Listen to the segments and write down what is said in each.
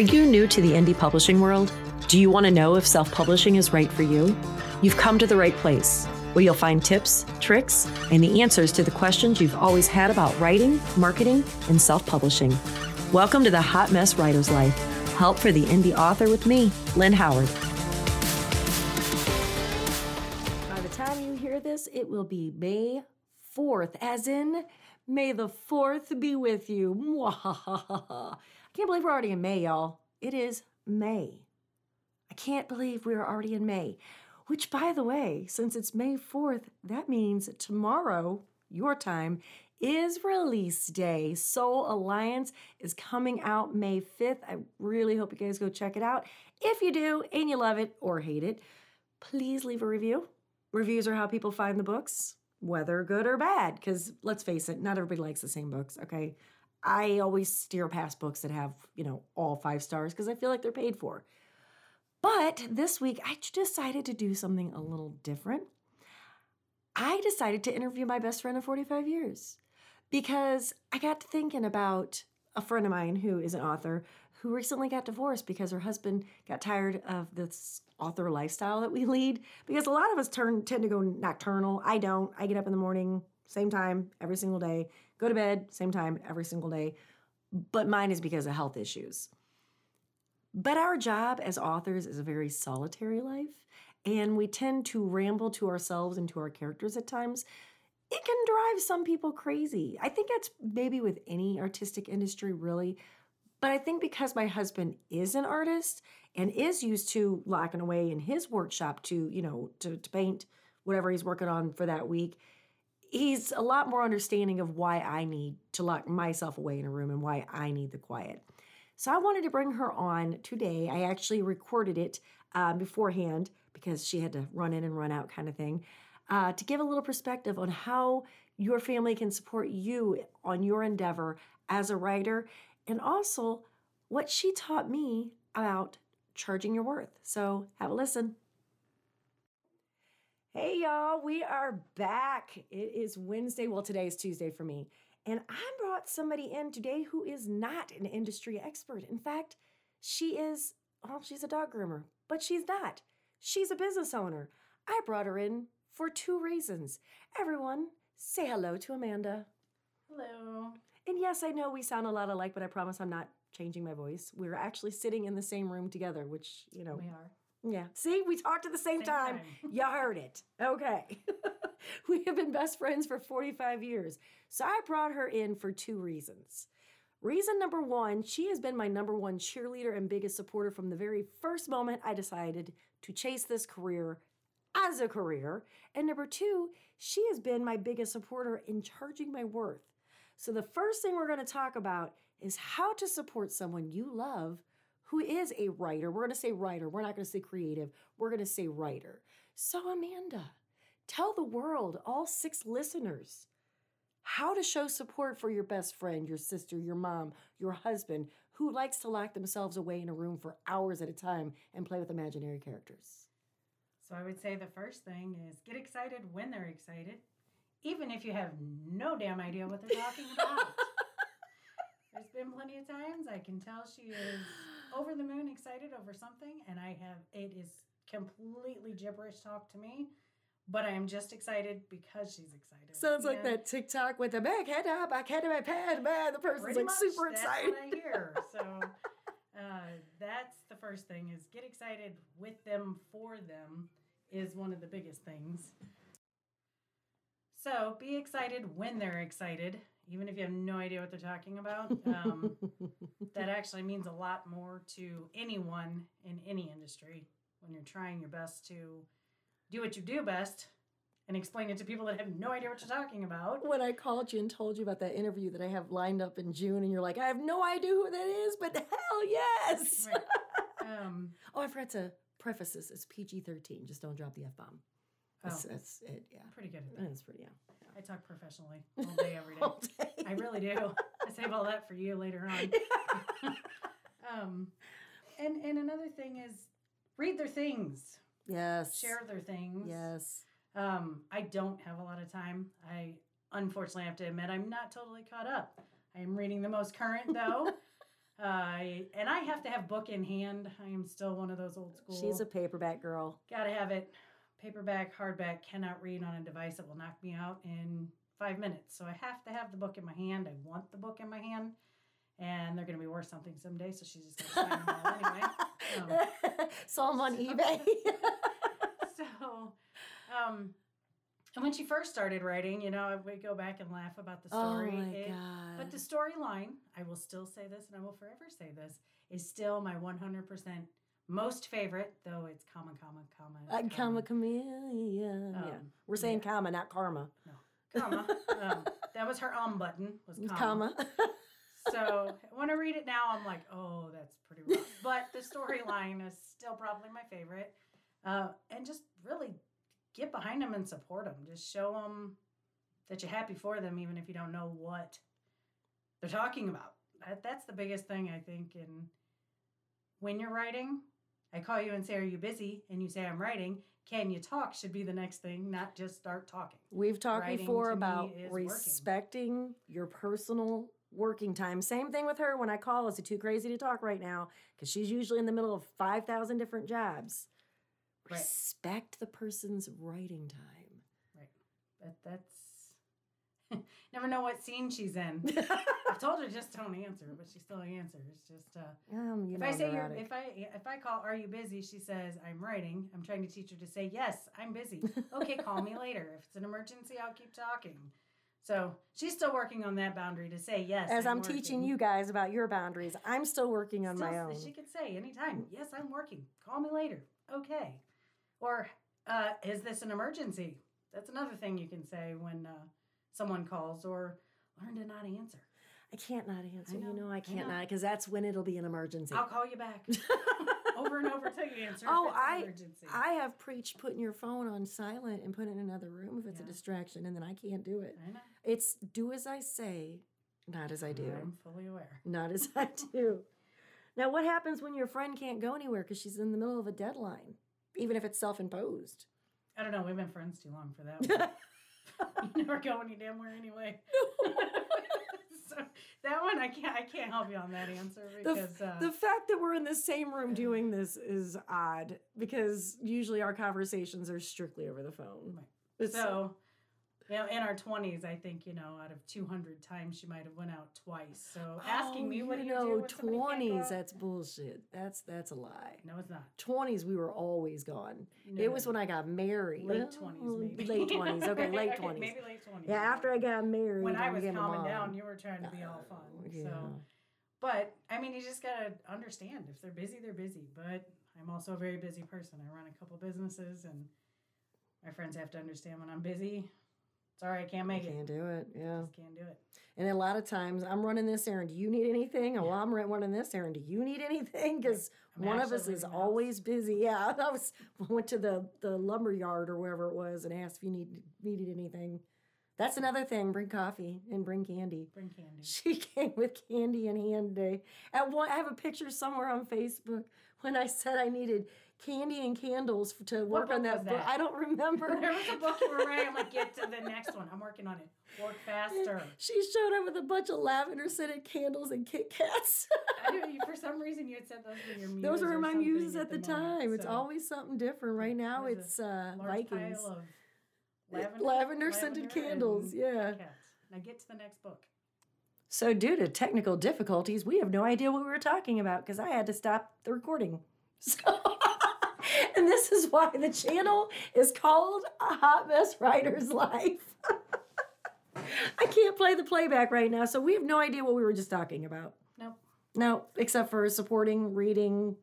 Are you new to the indie publishing world? Do you want to know if self publishing is right for you? You've come to the right place, where you'll find tips, tricks, and the answers to the questions you've always had about writing, marketing, and self publishing. Welcome to the Hot Mess Writer's Life. Help for the indie author with me, Lynn Howard. By the time you hear this, it will be May 4th, as in, May the 4th be with you. Can't believe we're already in May, y'all. It is May. I can't believe we're already in May. Which, by the way, since it's May 4th, that means tomorrow, your time, is release day. Soul Alliance is coming out May 5th. I really hope you guys go check it out. If you do and you love it or hate it, please leave a review. Reviews are how people find the books, whether good or bad, because let's face it, not everybody likes the same books, okay? I always steer past books that have, you know, all five stars because I feel like they're paid for. But this week, I decided to do something a little different. I decided to interview my best friend of 45 years because I got to thinking about a friend of mine who is an author who recently got divorced because her husband got tired of this author lifestyle that we lead. Because a lot of us turn tend to go nocturnal. I don't. I get up in the morning, same time every single day, go to bed, same time every single day. But mine is because of health issues. But our job as authors is a very solitary life, and we tend to ramble to ourselves and to our characters at times. It can drive some people crazy. I think that's maybe with any artistic industry, really. But I think because my husband is an artist and is used to locking away in his workshop to, you know, to, to paint whatever he's working on for that week, he's a lot more understanding of why I need to lock myself away in a room and why I need the quiet. So I wanted to bring her on today. I actually recorded it uh, beforehand because she had to run in and run out kind of thing uh, to give a little perspective on how your family can support you on your endeavor as a writer and also what she taught me about charging your worth. So have a listen. Hey, y'all, we are back. It is Wednesday. Well, today is Tuesday for me. And I brought somebody in today who is not an industry expert. In fact, she is, well, she's a dog groomer, but she's not. She's a business owner. I brought her in for two reasons. Everyone, say hello to Amanda. Hello. And yes, I know we sound a lot alike, but I promise I'm not changing my voice. We're actually sitting in the same room together, which, you know. We are. Yeah. See, we talked at the same, Same time. time. you heard it. Okay. we have been best friends for 45 years. So I brought her in for two reasons. Reason number one, she has been my number one cheerleader and biggest supporter from the very first moment I decided to chase this career as a career. And number two, she has been my biggest supporter in charging my worth. So the first thing we're going to talk about is how to support someone you love who is a writer. We're going to say writer. We're not going to say creative. We're going to say writer. So, Amanda, tell the world, all six listeners, how to show support for your best friend, your sister, your mom, your husband, who likes to lock themselves away in a room for hours at a time and play with imaginary characters. So I would say the first thing is get excited when they're excited, even if you have no damn idea what they're talking about. There's been plenty of times I can tell she is over the moon excited over something, and I have it is completely gibberish talk to me, but I am just excited because she's excited. Sounds like that TikTok with the back head up, back head of my pad, man. The person's pretty like much super that's excited. What I hear. So uh, that's the first thing is get excited with them for them is one of the biggest things. So be excited when they're excited, even if you have no idea what they're talking about. Um, that actually means a lot more to anyone in any industry when you're trying your best to do what you do best and explain it to people that have no idea what you're talking about. when I called you and told you about that interview that I have lined up in June, and you're like, I have no idea who that is, but hell yes. Right. Um, Oh, I forgot to preface this. It's PG 13. Just don't drop the F bomb. That's, Oh. that's it. Yeah. pretty good at that. That's pretty, yeah. I talk professionally all day, every day. Day. I really do. I save all that for you later on. um, and and another thing is read their things, Yes. share their things. Yes. Um, I don't have a lot of time. I unfortunately have to admit I'm not totally caught up. I am reading the most current though. I and I have to have book in hand. I am still one of those old school. She's a paperback girl. gotta have it paperback, hardback. Cannot read on a device that will knock me out in five minutes. So I have to have the book in my hand. I want the book in my hand, and they're gonna be worth something someday. So she's just gonna sign them all anyway. Um, Saw them on so- eBay. so, um, and when she first started writing, you know, we go back and laugh about the story. oh story. my It- god. But the storyline, I will still say this and I will forever say this, is still my 100% most favorite, though it's comma, comma, comma. Uh, comma chameleon. yeah. Um, We're saying yeah. comma, not karma. No. comma. um, that was her um button, was comma. comma. So when I read it now, I'm like, oh, that's pretty rough. But the storyline is still probably my favorite. Uh, and just really get behind them and support them. Just show them that you're happy for them, even if you don't know what they're talking about. That, that's the biggest thing, I think. And when you're writing, I call you and say, Are you busy? And you say, I'm writing. Can you talk? Should be the next thing, not just start talking. We've talked Writing before about is working. respecting your personal working time. Same thing with her when I call. Is it too crazy to talk right now? Because she's usually in the middle of 5,000 different jobs. Right. Respect the person's writing time. Right. But that's. Never know what scene she's in. I've told her just don't answer, but she still answers. Just uh, um, if I say you're, if I if I call, are you busy? She says I'm writing. I'm trying to teach her to say yes, I'm busy. Okay, call me later. If it's an emergency, I'll keep talking. So she's still working on that boundary to say yes. As I'm, teaching you guys about your boundaries, I'm still working on my own. She could say anytime, yes, I'm working. Call me later. Okay. Or uh, is this an emergency? That's another thing you can say when uh, someone calls or learn to not answer. I can't not answer. know, you know, I I can't know. not because that's when it'll be an emergency. I'll call you back over and over till you answer. Oh, if it's an I- emergency. I have preached putting your phone on silent and put it in another room if it's a distraction, and then I can't do it. I know. It's do as I say, not as I do. I'm fully aware. Not as I do. Now, what happens when your friend can't go anywhere because she's in the middle of a deadline, even if it's self imposed? I don't know. We've been friends too long for that. You never go any damn where anyway. so that one I can't. I can't help you on that answer The, because uh, the fact that we're in the same room doing this is odd because usually our conversations are strictly over the phone. Right. It's so you know in our 20s i think you know out of 200 times she might have went out twice so asking Oh, me what do you know, do when somebody can't go twenties? That's bullshit. That's that's a lie. no it's not Twenties, we were always gone. No, It was when I got married. late 20s maybe Late twenties. Okay, late twenties. maybe late 20s Yeah, after I got married. when i was calming down you were trying to be all fun Uh, yeah. so but i mean you just gotta understand if they're busy they're busy but i'm also a very busy person i run a couple businesses and my friends have to understand when i'm busy sorry i can't make it Can't do it. Yeah. just can't do it And a lot of times I'm running this errand. Do you need anything? Oh, well, I'm running this errand. Do you need anything? Because one of us is house. always busy. Yeah. I was went to the, the lumber yard or wherever it was and asked if you need needed anything. That's another thing. Bring coffee and bring candy. bring candy She came with candy in hand today. At one, I have a picture somewhere on Facebook when I said I needed candy and candles to work on book that was book. I don't remember. There was a book you were writing. I'm like, get to the next one. I'm working on it. Work faster. She showed up with a bunch of lavender scented candles and Kit Kats. You, for some reason you had said those were your muses. Those were my muses at the, moment, time. It's so always something different. Right now, There's it's uh, large Vikings. pile of Lavender, lavender, scented candles. and Yeah. Now get to the next book. So, due to technical difficulties, we have no idea what we were talking about because I had to stop the recording. So, and this is why the channel is called A Hot Mess Writer's Life. I can't play the playback right now, so we have no idea what we were just talking about. Nope. No, except for supporting, reading.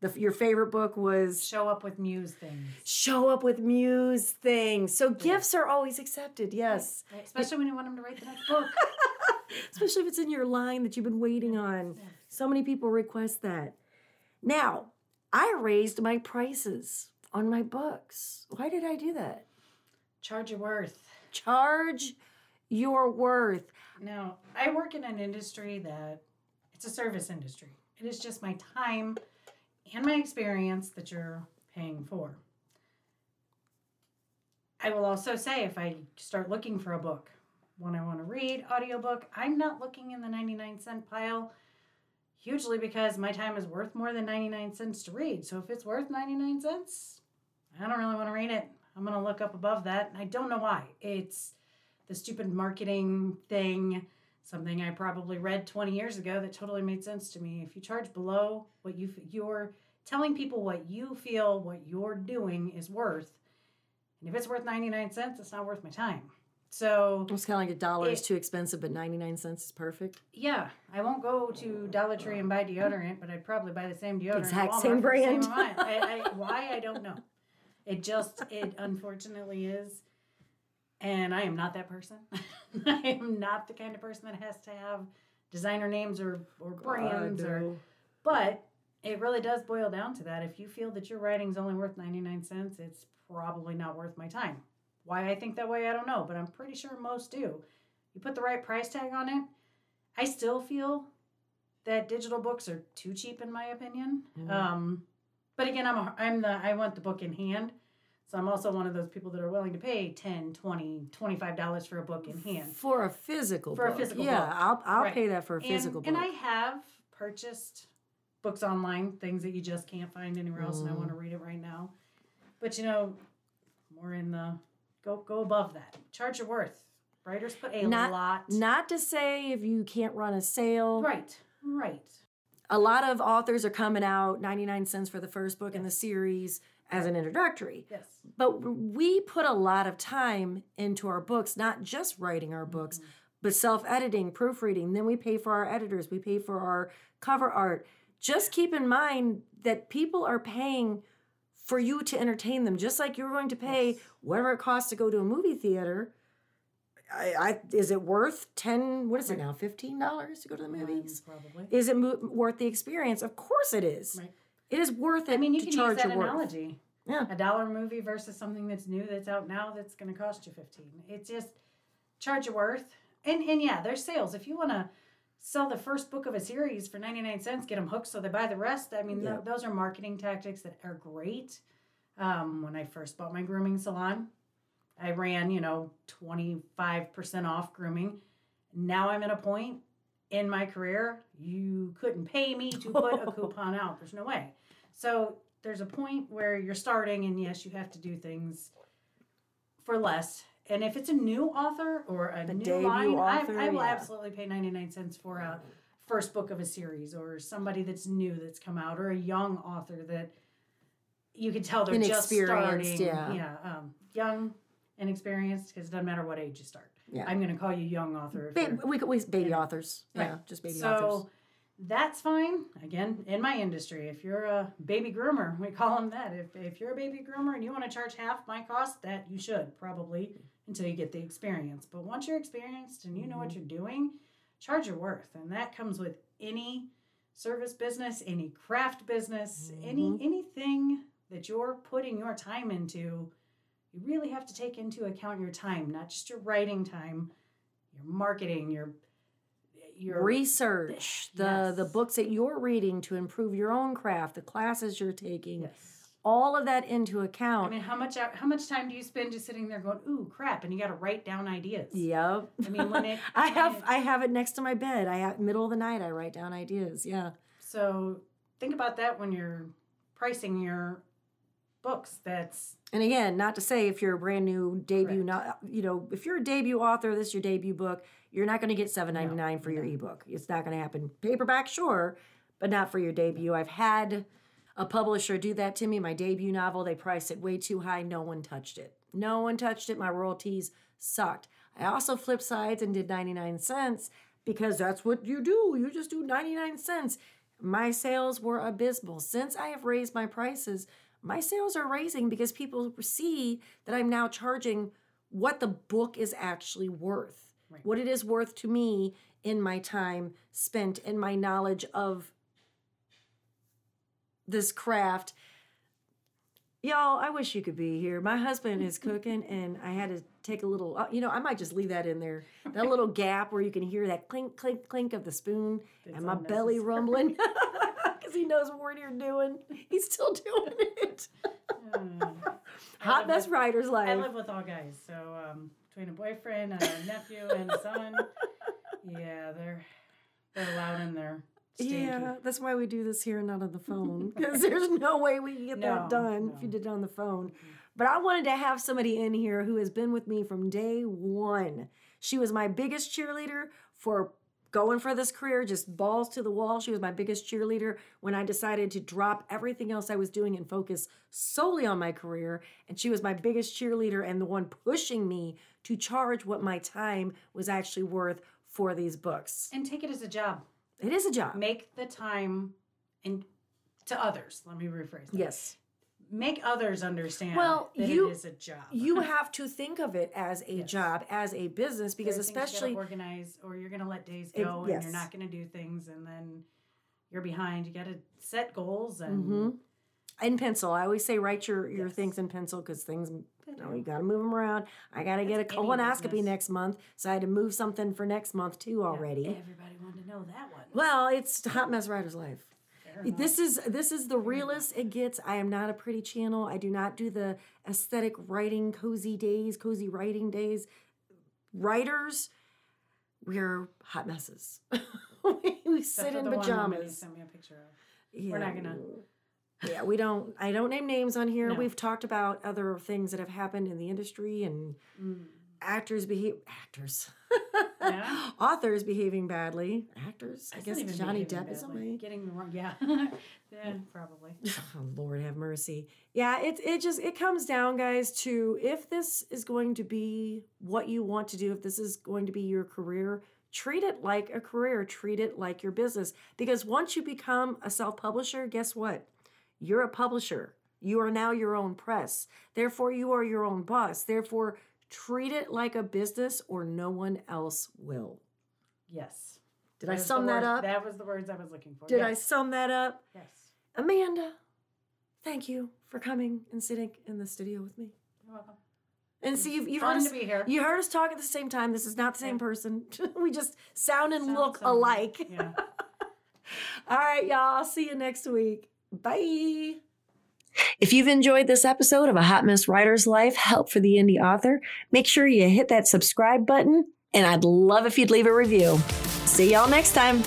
The, your favorite book was Show up with muse things. show up with muse things. So gifts are always accepted, yes. Especially when you want them to write the next book. Especially if it's in your line that you've been waiting on. Yes. So many people request that. Now, I raised my prices on my books. Why did I do that? Charge your worth. Charge your worth. Now, I work in an industry that it's a service industry. It is just my time and my experience that you're paying for. I will also say if I start looking for a book, when I want to read audiobook, I'm not looking in the 99 cent pile. Hugely because my time is worth more than 99 cents to read. So if it's worth 99 cents, I don't really want to read it. I'm going to look up above that. I don't know why. It's the stupid marketing thing, something I probably read 20 years ago that totally made sense to me. If you charge below what you you're telling people what you feel what you're doing is worth, and if it's worth 99 cents, it's not worth my time. So It's kind of like a dollar is too expensive, but 99 cents is perfect. yeah, I won't go to Dollar Tree and buy deodorant, but I'd probably buy the same deodorant. Exact same brand. amount. I, I, why I don't know. It just it unfortunately is, and I am not that person. I am not the kind of person that has to have designer names or or brands or. no. But it really does boil down to that. If you feel that your writing's only worth ninety nine cents, it's probably not worth my time. Why I think that way, I don't know, but I'm pretty sure most do. You put the right price tag on it. I still feel that digital books are too cheap, in my opinion. Mhm. Um, but again, I'm a, I'm the I want the book in hand. So I'm also one of those people that are willing to pay 10, 20, 25 dollars for a book in hand. For a physical For a book. physical yeah, book. I'll, I'll Right. pay that for a physical and, book. And I have purchased books online, things that you just can't find anywhere else, and I Mm. want to read it right now. But you know, more in the go go above that. Charge your worth. Writers put a Not- lot. Not to say if you can't run a sale. right, right. A lot of authors are coming out 99 cents for the first book in the series as an introductory. Yes. But we put a lot of time into our books, not just writing our books, Mm-hmm. but self editing, proofreading. Then we pay for our editors, we pay for our cover art. Just keep in mind that people are paying for you to entertain them, just like you're going to pay Yes. whatever it costs to go to a movie theater. I, I is it worth ten? What is it now? Fifteen dollars to go to the Um, movies? probably. Is it mo- worth the experience? Of course it is. Right. It is worth it I mean, you can charge use that your worth. analogy. Yeah. A dollar movie versus something that's new that's out now that's going to cost you 15. It's just charge your worth. And and yeah, there's sales. If you want to sell the first book of a series for 99 cents, get them hooked so they buy the rest. I mean, th- those are marketing tactics that are great. Um, when I first bought my grooming salon, I ran, you know, 25% off grooming. Now I'm at a point in my career, you couldn't pay me to put a coupon out. There's no way. So there's a point where you're starting, and yes, you have to do things for less. And if it's a new author or a, A new line, author, I, I will yeah. absolutely pay 99 cents for a first book of a series or somebody that's new that's come out or a young author that you can tell they're just starting. yeah. Yeah. Um, young, inexperienced, because it doesn't matter what age you start. Yeah. I'm going to call you young author. Ba- we, we baby Yeah. authors. Right. Yeah, just baby so authors. That's fine. Again, in my industry, if you're a baby groomer, we call them that. If, if you're a baby groomer and you want to charge half my cost, that you should probably until you get the experience. But once you're experienced and you know what Mm-hmm. you're doing, charge your worth, and that comes with any service business, any craft business, any Mhm. anything that you're putting your time into. You really have to take into account your time, not just your writing time, your marketing, your your Research the the books that you're reading to improve your own craft, the classes you're taking, Yes. all of that into account. I mean, how much how much time do you spend just sitting there going, "Ooh, crap," and you got to write down ideas? yep. I mean, when it I have it- I have it next to my bed. I have middle of the night I write down ideas. Yeah. so think about that when you're pricing your books. That's And again, not to say if you're a brand new debut, Correct. not you know, if you're a debut author, this is your debut book, you're not going to get seven ninety nine for your ebook. It's not going to happen. Paperback, sure, but not for your debut. I've had a publisher do that to me. My debut novel, they priced it way too high. No one touched it. No one touched it. My royalties sucked. I also flipped sides and did ninety nine cents because that's what you do. You just do ninety nine cents. My sales were abysmal. Since I have raised my prices, my sales are raising because people see that I'm now charging what the book is actually worth, Right. what it is worth to me in my time spent in my knowledge of this craft. Y'all, I wish you could be here. My husband is cooking, and I had to take a little. uh, You know, I might just leave that in there. That little gap where you can hear that clink, clink, clink of the spoon, It's and my belly rumbling because he knows what you're doing. He's still doing it. I Hot mess with- writer's I live with all guys, so um, between a boyfriend, a nephew, and a son, yeah, they're they're loud in there. stinky. Yeah, that's why we do this here and not on the phone because there's no way we can get No, that done if you did it on the phone. But I wanted to have somebody in here who has been with me from day one. She was my biggest cheerleader for going for this career, just balls to the wall. She was my biggest cheerleader when I decided to drop everything else I was doing and focus solely on my career. And she was my biggest cheerleader and the one pushing me to charge what my time was actually worth for these books. And take it as a job. It is a job. Make the time and to others. Let me rephrase that. Yes. Make others understand Well, that you- it is a job. you have to think of it as a Yes. job, as a business, because There are things you especially organize, or you're gonna let days It- go, and yes. you're not gonna do things, and then you're behind. You gotta set goals and Mhm. in pencil. I always say write your your Yes. things in pencil because things you know you got to move them around. I got to get a colonoscopy business. next month, so I had to move something for next month too Yeah, already. Everybody wanted to know that one. Well, it's hot mess writer's life. This is this is the realest it gets. I am not a pretty channel. I do not do the aesthetic writing, cozy days, cozy writing days. Writers, we're hot messes. we sit in the one you pajamas. sent me a picture of. Yeah. We're not gonna- Yeah, we don't. I don't name names on here. No. We've talked about other things that have happened in the industry and Mm. actors behave actors, Yeah. authors behaving badly. Actors, I That's guess Johnny Depp is away. Getting the wrong. Yeah. yeah. Probably. Oh, Lord have mercy. Yeah, it it just it comes down, guys, to if this is going to be what you want to do, if this is going to be your career, treat it like a career, treat it like your business. Because once you become a self-publisher, guess what? You're a publisher. You are now your own press. Therefore, you are your own boss. Therefore, treat it like a business or no one else will. Yes. Did I sum that up? That was the words I was looking for. Did I sum that up? Yes. Amanda, thank you for coming and sitting in the studio with me. You're welcome. And see, you've, you've Fun heard us, you heard us talk at the same time. This is not the same Yeah. person. we just sound and Sound look similar. alike. Yeah. All right, y'all. See you next week. Bye. If you've enjoyed this episode of A Hot Mess Writer's Life Help for the Indie Author, make sure you hit that subscribe button, and I'd love if you'd leave a review. See y'all next time.